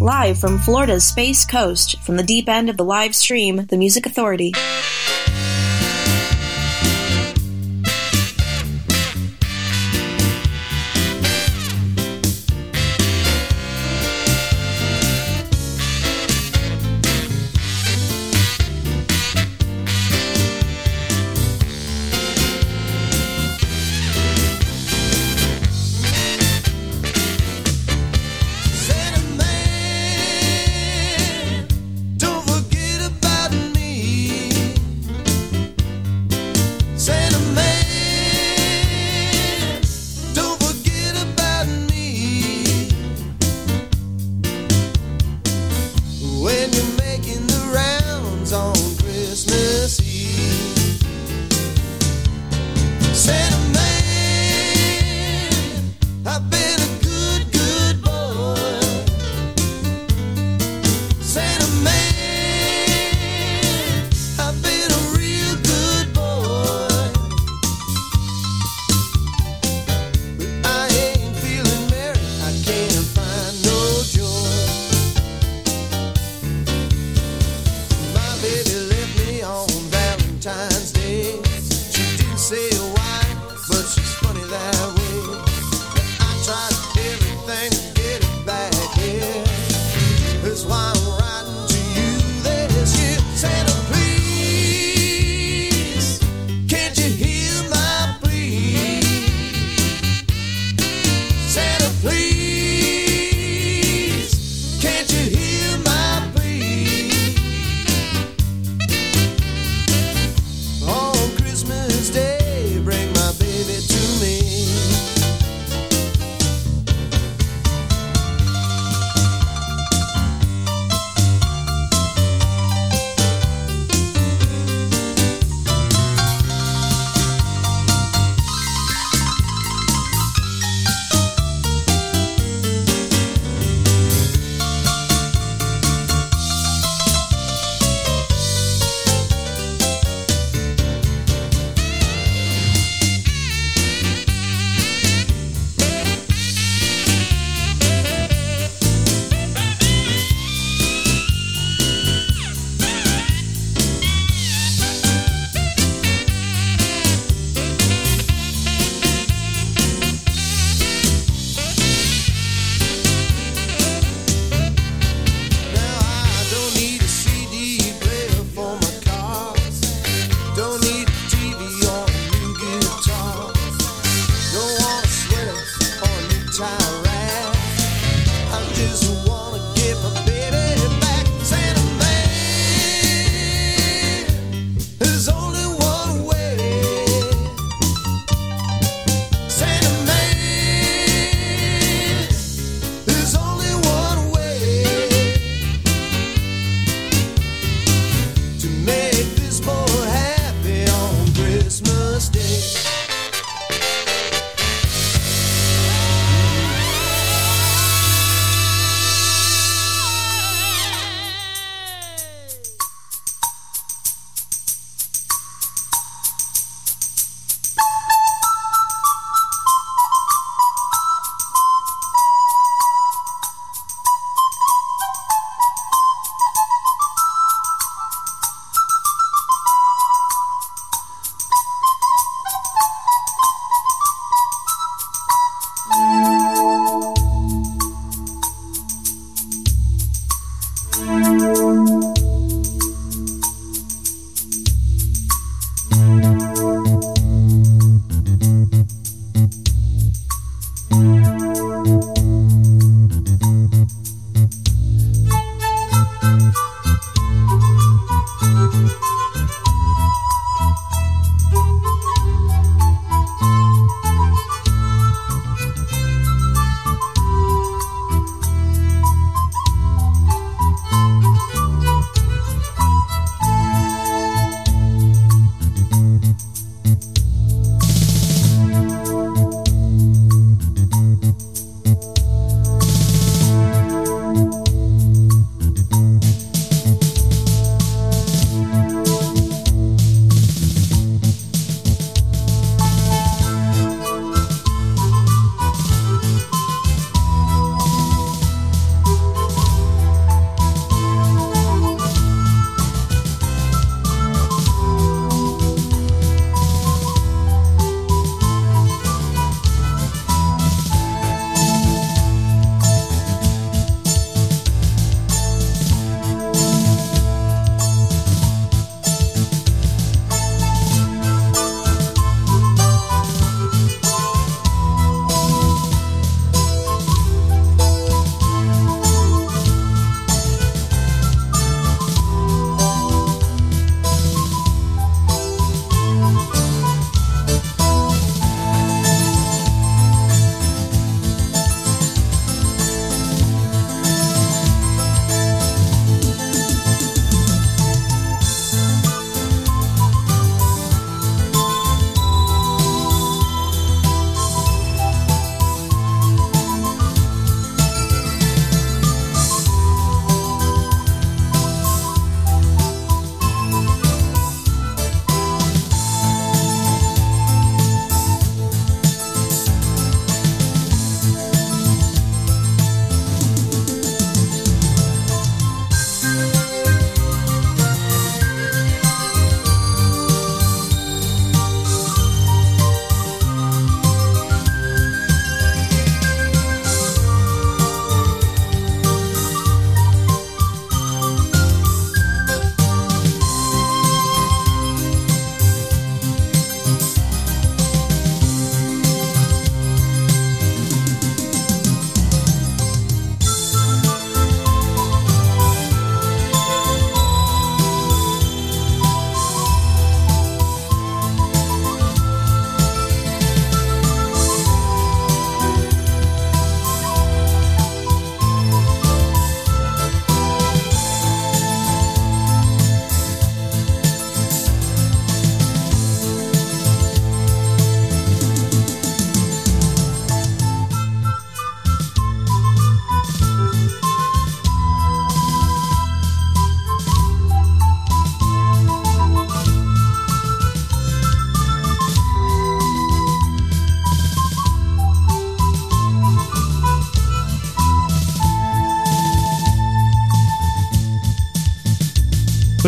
Live from Florida's Space Coast, from the deep end of the live stream, The Music Authority.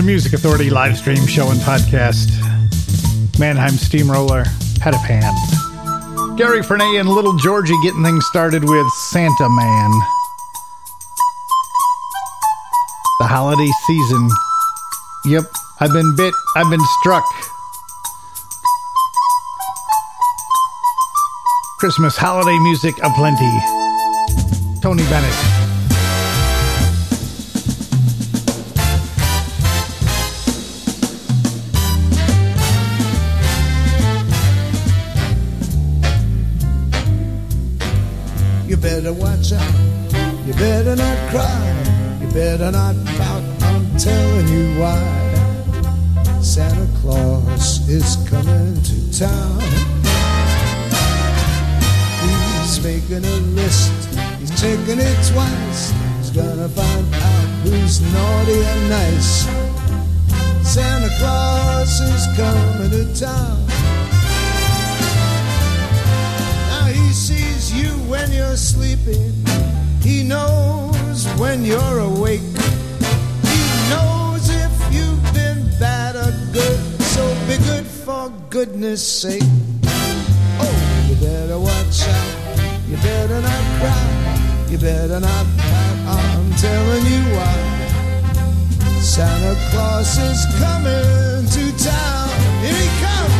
The Music Authority live stream show and podcast. Mannheim Steamroller Patapan. Gary Fernay and Little Georgie getting things started with Santa Man. The holiday season. Yep, I've been bit, I've been struck. Christmas holiday music aplenty. Tony Bennett. Twice. He's gonna find out who's naughty and nice. Santa Claus is coming to town. Now he sees you when you're sleeping. He knows when you're awake. He knows if you've been bad or good. So be good for goodness sake. Better not pout. I'm telling you why. Santa Claus is coming to town. Here he comes.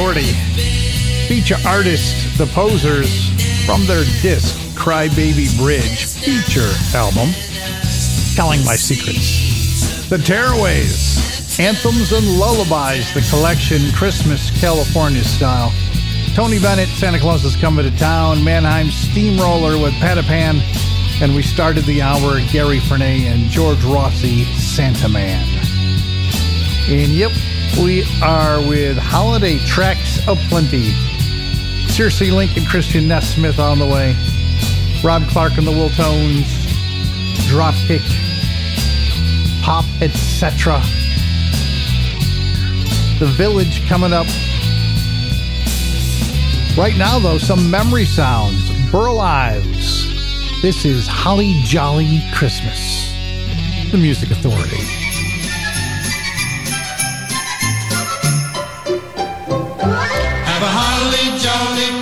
Authority. Feature artist The Posers from their disc Crybaby Bridge feature album, Telling My Secrets. The Tearaways, Anthems and Lullabies, the collection Christmas California style. Tony Bennett, Santa Claus is Coming to Town, Mannheim Steamroller with Patapan, and we started the hour Gary Fernay and George Rossi, Santa Man. And yep, we are with Holiday Tracks of Plenty. Circe Link and Christian Nesmith on the way. Rob Clark and the Wiltones. Dropkick. Pop, etc. The Village coming up. Right now, though, some memory sounds. Burl Ives. This is Holly Jolly Christmas. The Music Authority.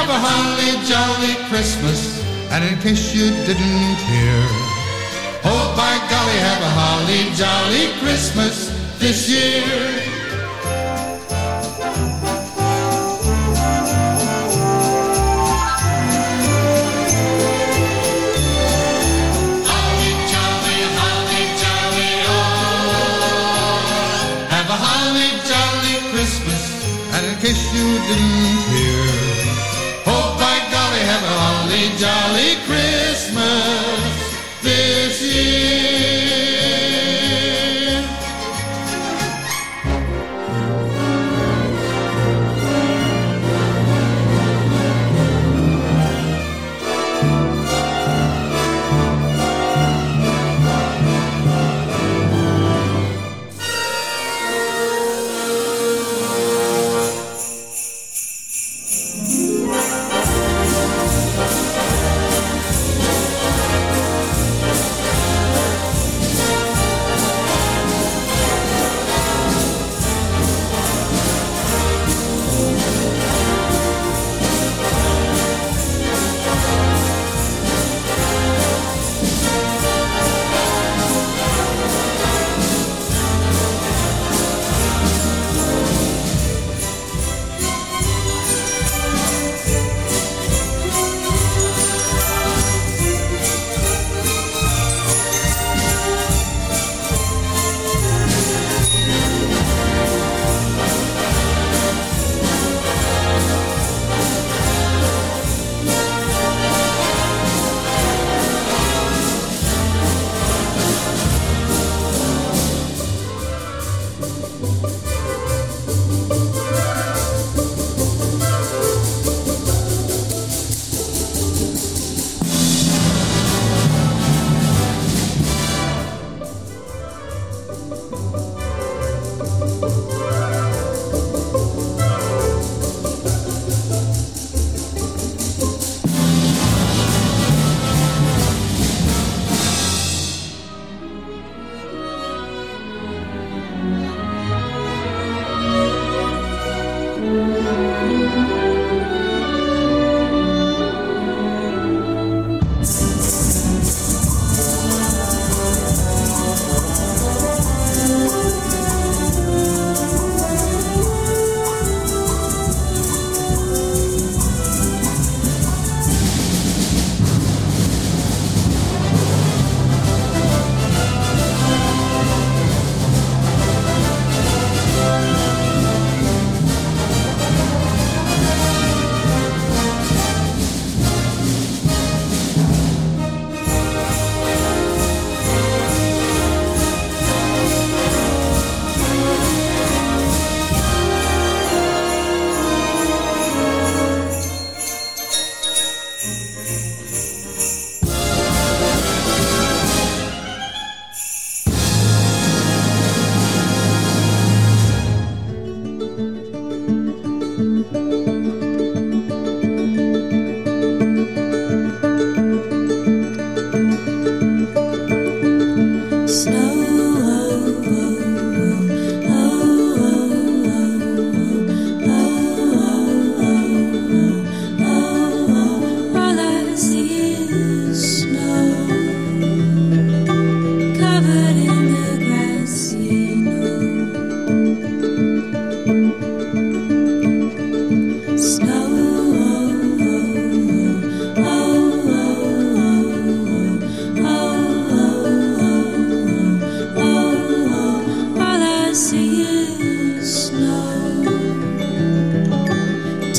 Have a holly jolly Christmas, and in case you didn't hear, oh by golly, have a holly jolly Christmas this year. case you didn't hear have a holly jolly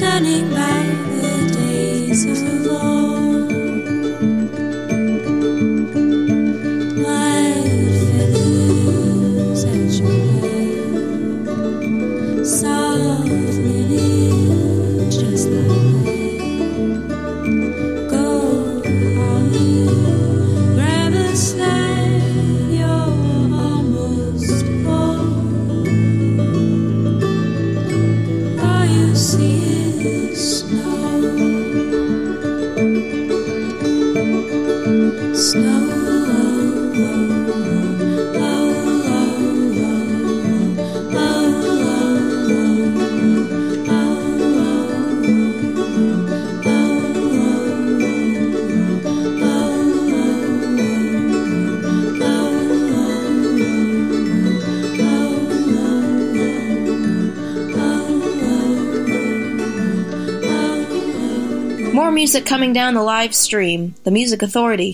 turning back. Music coming down the live stream, The Music Authority.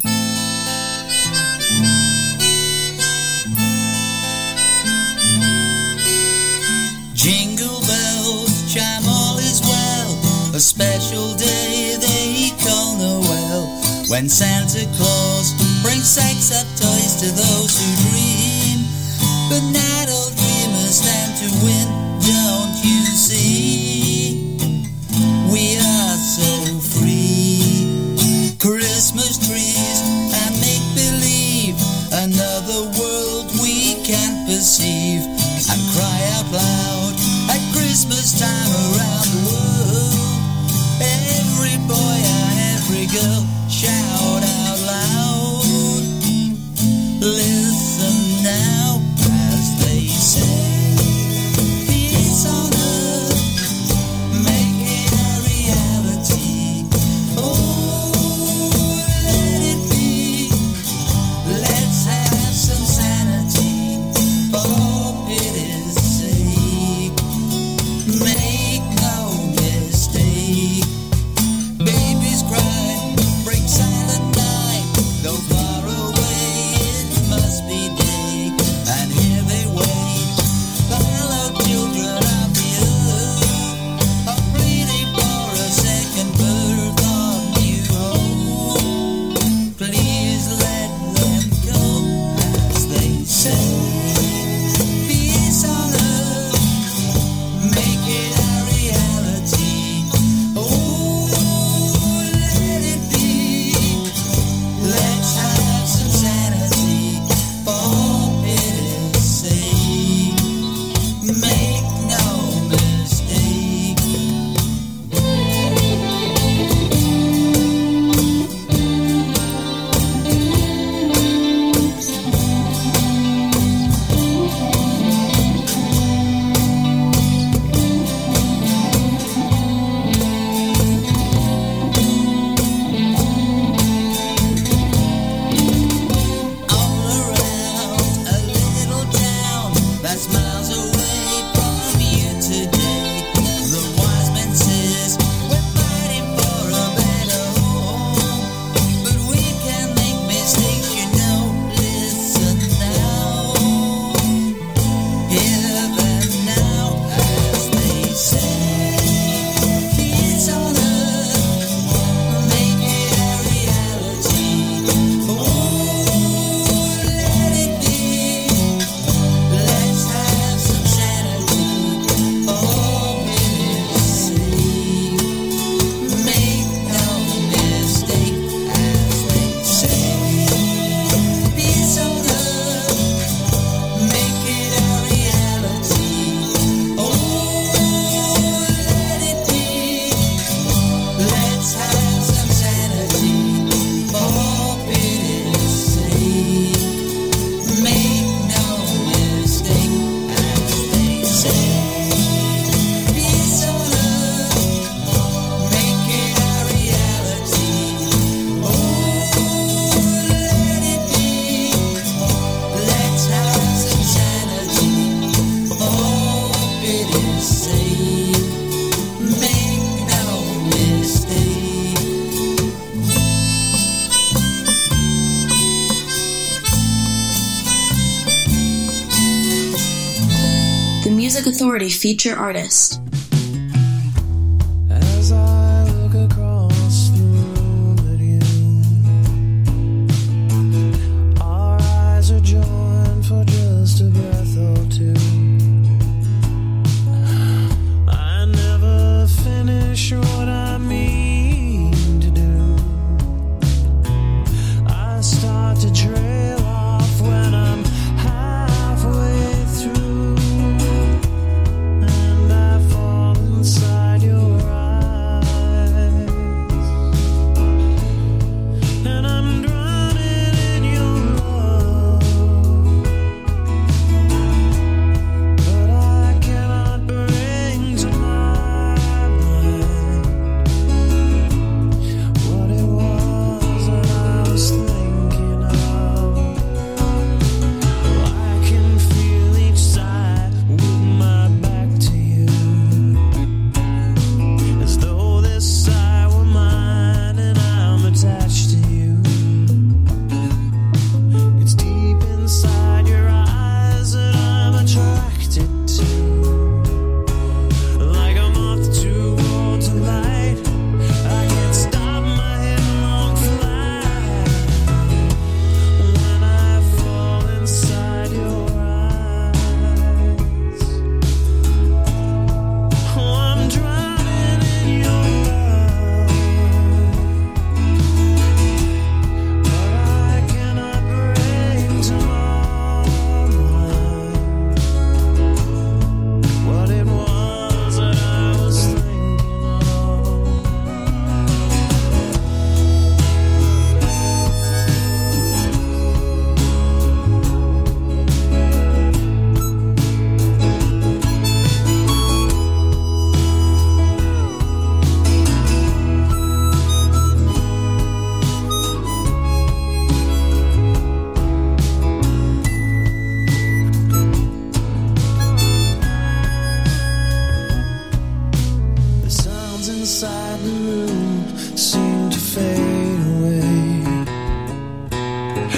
Jingle bells chime all is well, a special day they call Noel, when Santa Claus brings sacks of toys to those who dream. Girl shout Feature artist.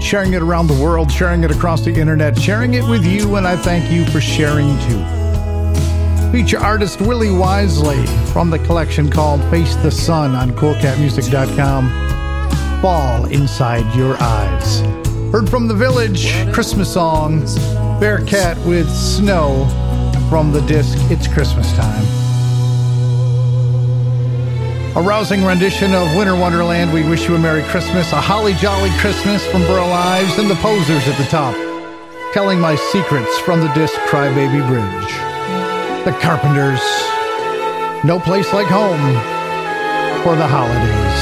sharing it around the world, sharing it across the internet, sharing it with you, and I thank you for sharing too. Feature artist Willie Wisely from the collection called Face the Sun on coolcatmusic.com. Fall Inside Your Eyes. Heard from the Village, Christmas song, Bearcat with Snow from the disc It's Christmas Time. A rousing rendition of Winter Wonderland, We Wish You a Merry Christmas, a holly jolly Christmas from Burl Ives, and the posers at the top. Telling My Secrets from the disc Crybaby Bridge. The Carpenters, No Place Like Home for the holidays.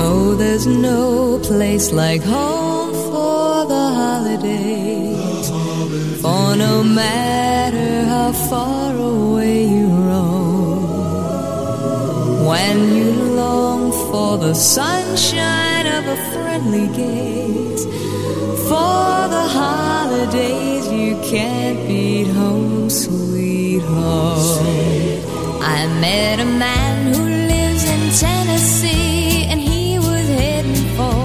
Oh, there's no place like home for the holidays. For no matter how far away you roam, when you long for the sunshine of a friendly gaze, for the holidays you can't beat home, sweet home. I met a man who lives in Tennessee, and he was heading for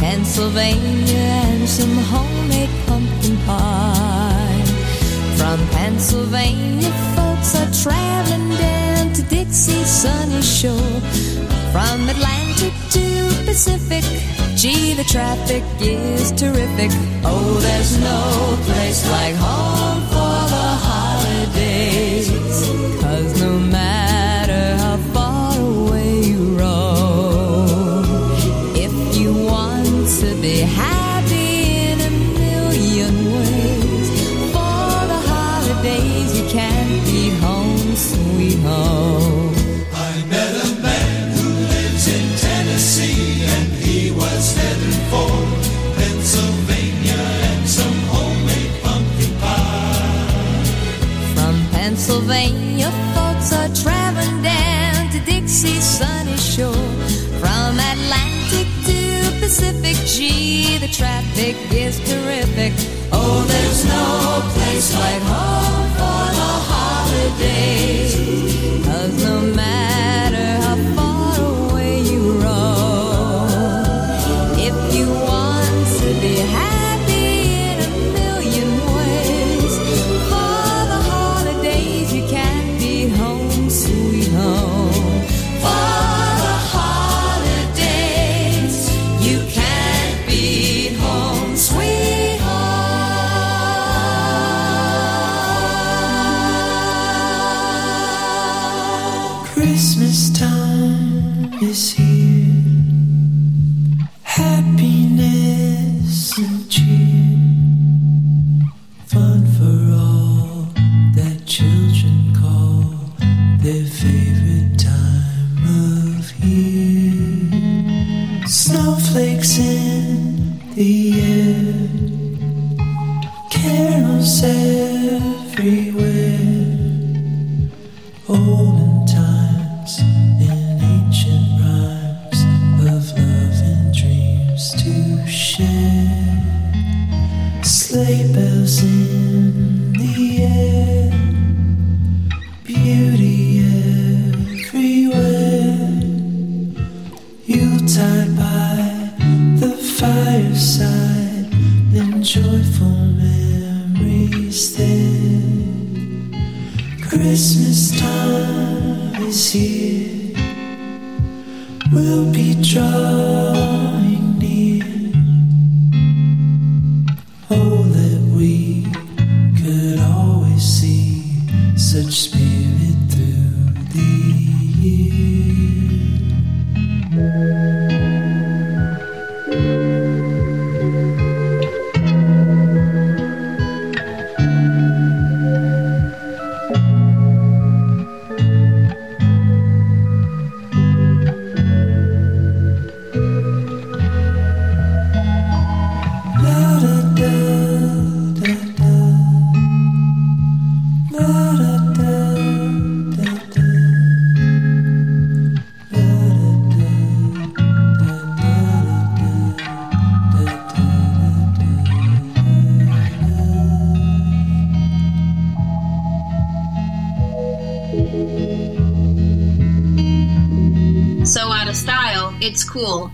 Pennsylvania and some homemade pumpkin pie. From Pennsylvania, folks are traveling down to Dixie's sunny shore. From Atlantic to Pacific, gee, the traffic is terrific. Oh, there's no place like home for is terrific. Oh, there's no place like home for the holidays. snowflakes in the air, carols everywhere.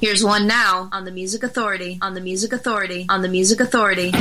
Here's one now on the Music Authority. On the Music Authority. On the Music Authority.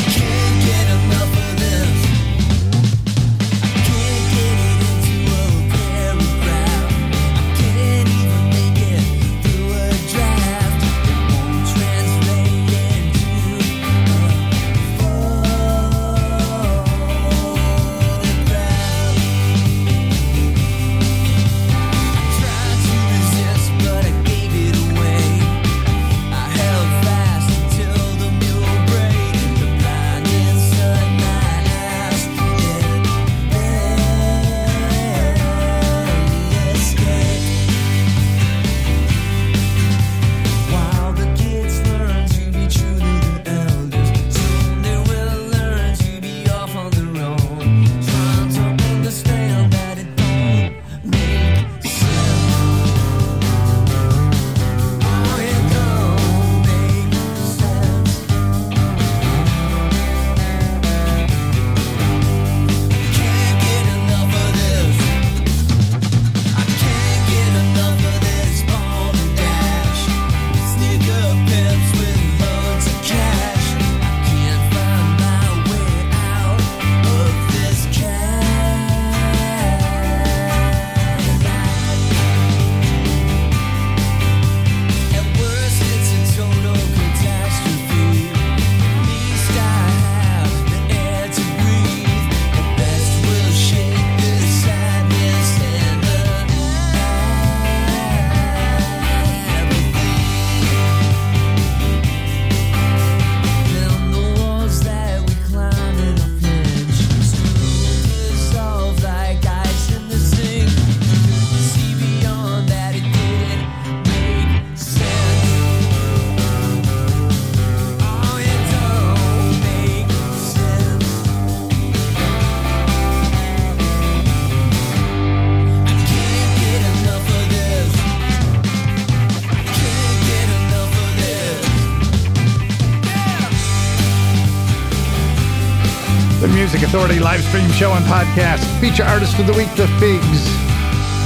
The Music Authority live stream show and podcast. Feature artist of the week, The Figs.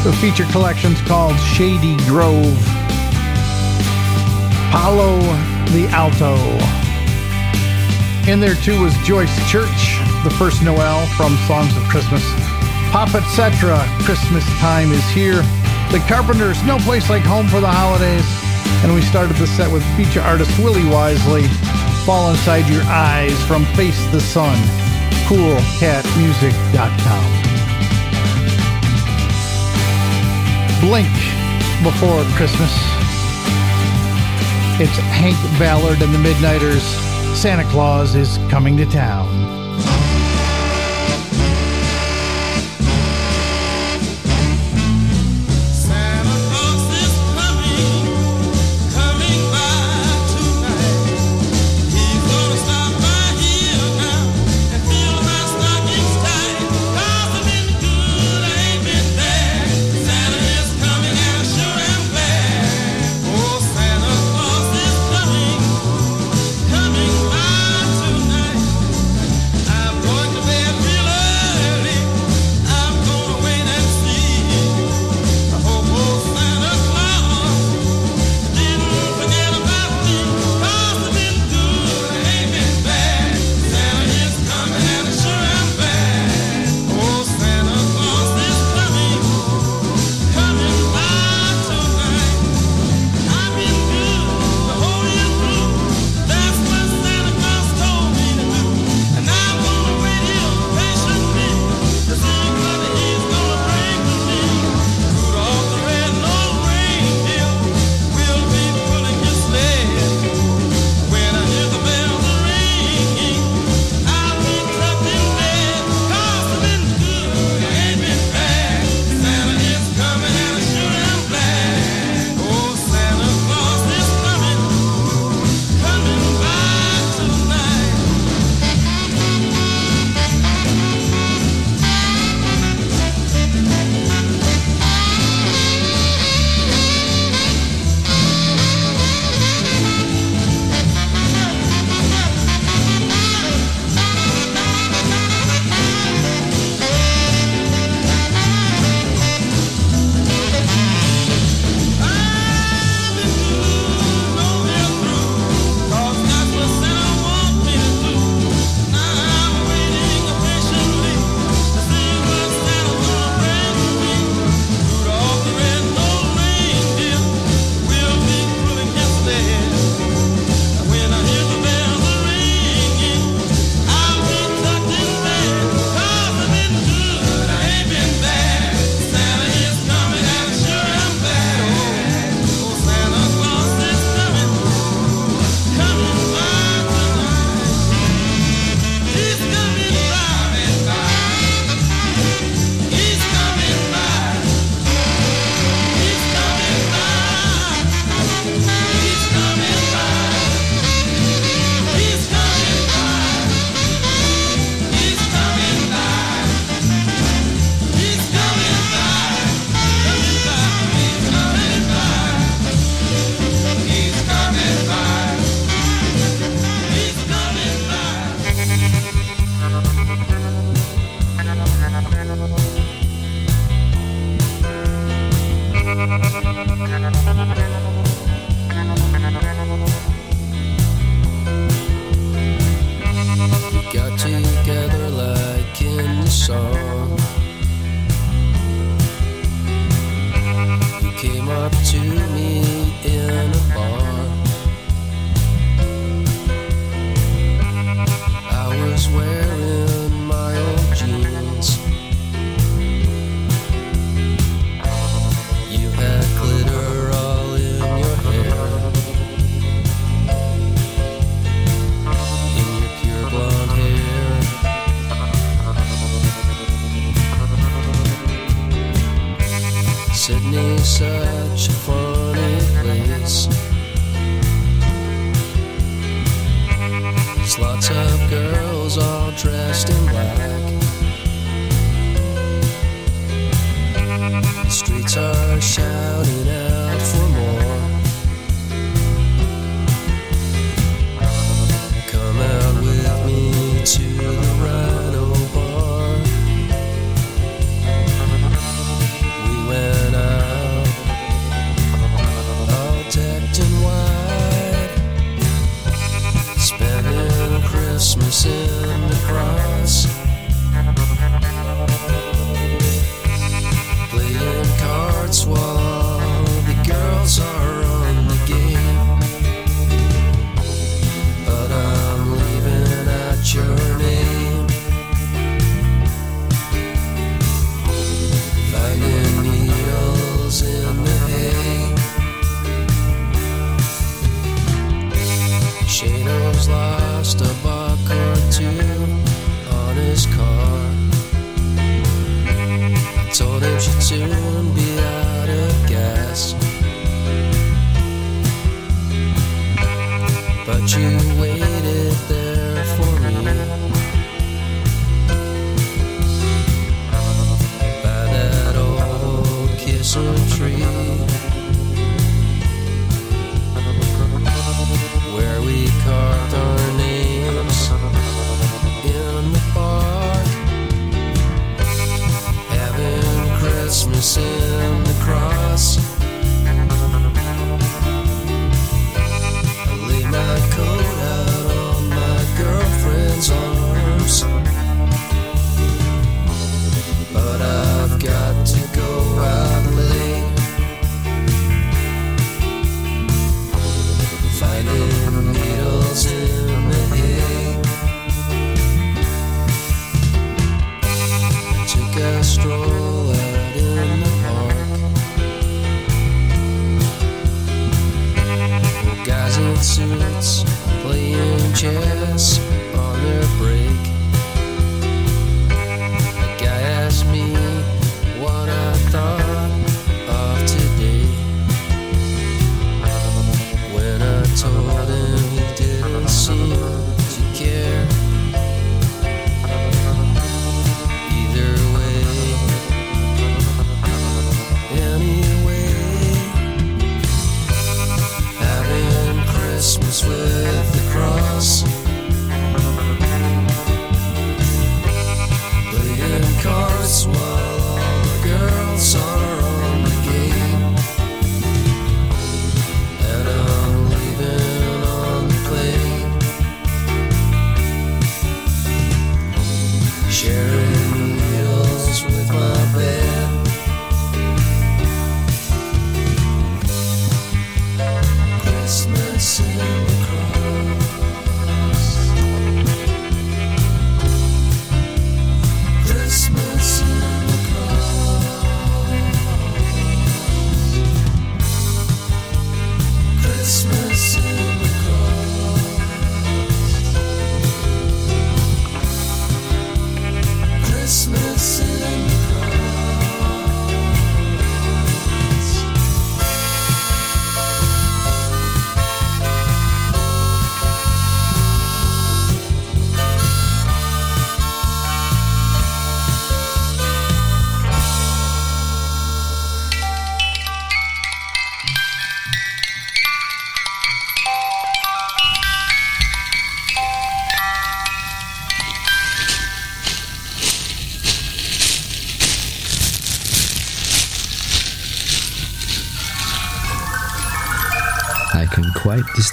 The feature collection's called Shady Grove. Paulo the Alto. In there too was Joyce Church, the first Noel from Songs of Christmas. Pop Etc. Christmas Time is here. The Carpenters, No Place Like Home for the Holidays. And we started the set with feature artist Willie Wisely, Fall Inside Your Eyes from Face the Sun, coolcatmusic.com. Blink before Christmas. It's Hank Ballard and the Midnighters. Santa Claus is coming to town.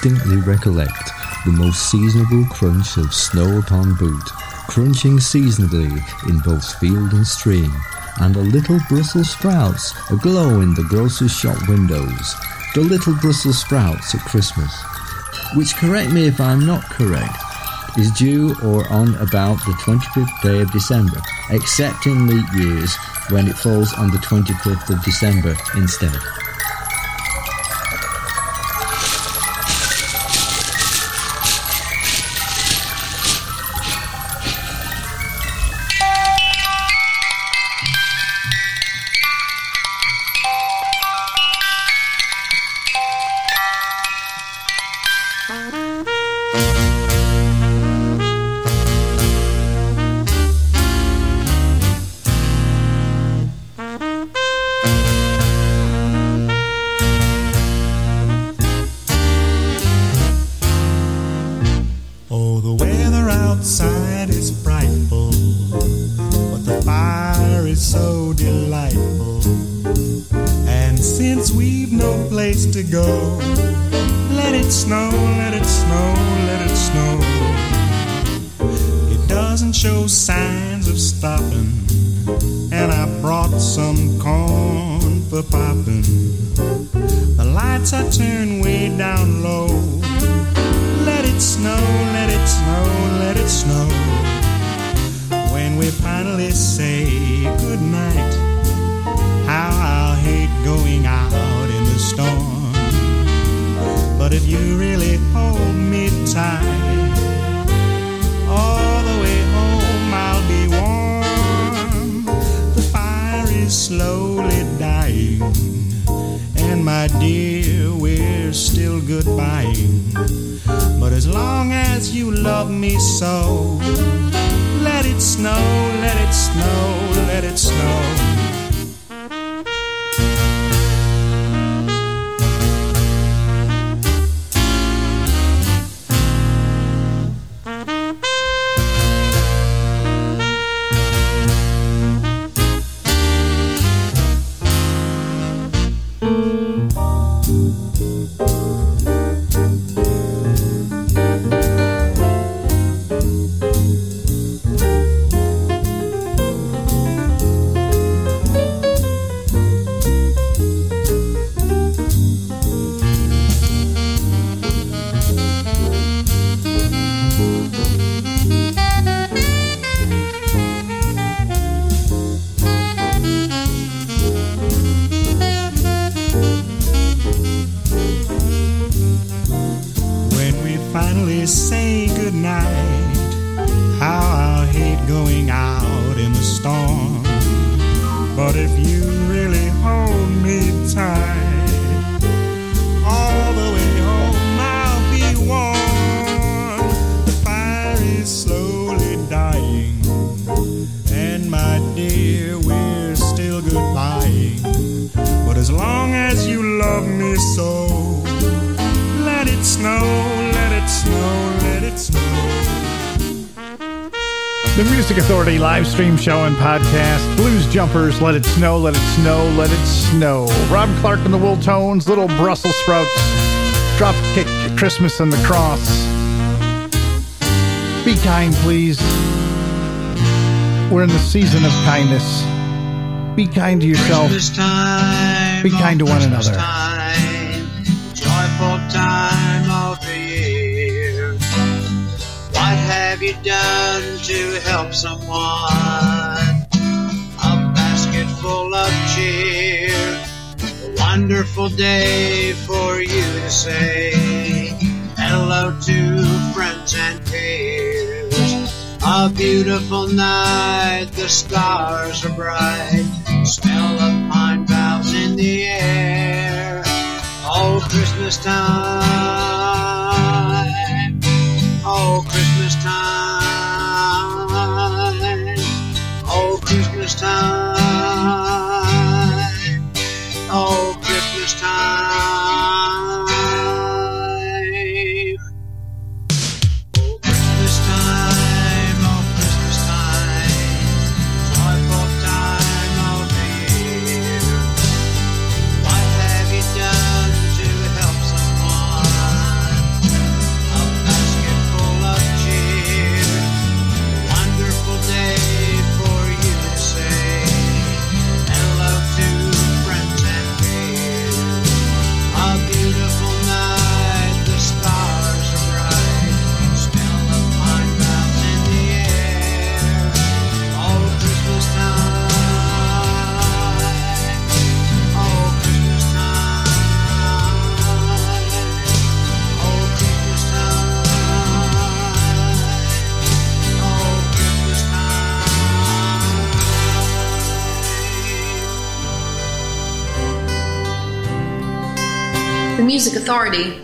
distinctly recollect the most seasonable crunch of snow upon boot, crunching seasonably in both field and stream, and the little Brussels sprouts aglow in the grocer's shop windows. The little Brussels sprouts at Christmas, which, correct me if I'm not correct, is due or on about the 25th day of December, except in leap years when it falls on the 25th of December instead. live stream show and podcast. Blues Jumpers, Let It Snow, Let It Snow, Let It Snow. Rob Clark and the Wool Tones, Little Brussels Sprouts, Dropkick, Christmas and the Cross. Be kind, please. We're in the season of kindness. Be kind to yourself. Time, Be kind to one another. Time, joyful time of the year. What have you done? to help someone. A basket full of cheer, a wonderful day for you to say hello to friends and peers. A beautiful night, the stars are bright, smell of pine boughs in the air. Oh, Christmas time. Oh, Christmas. Authority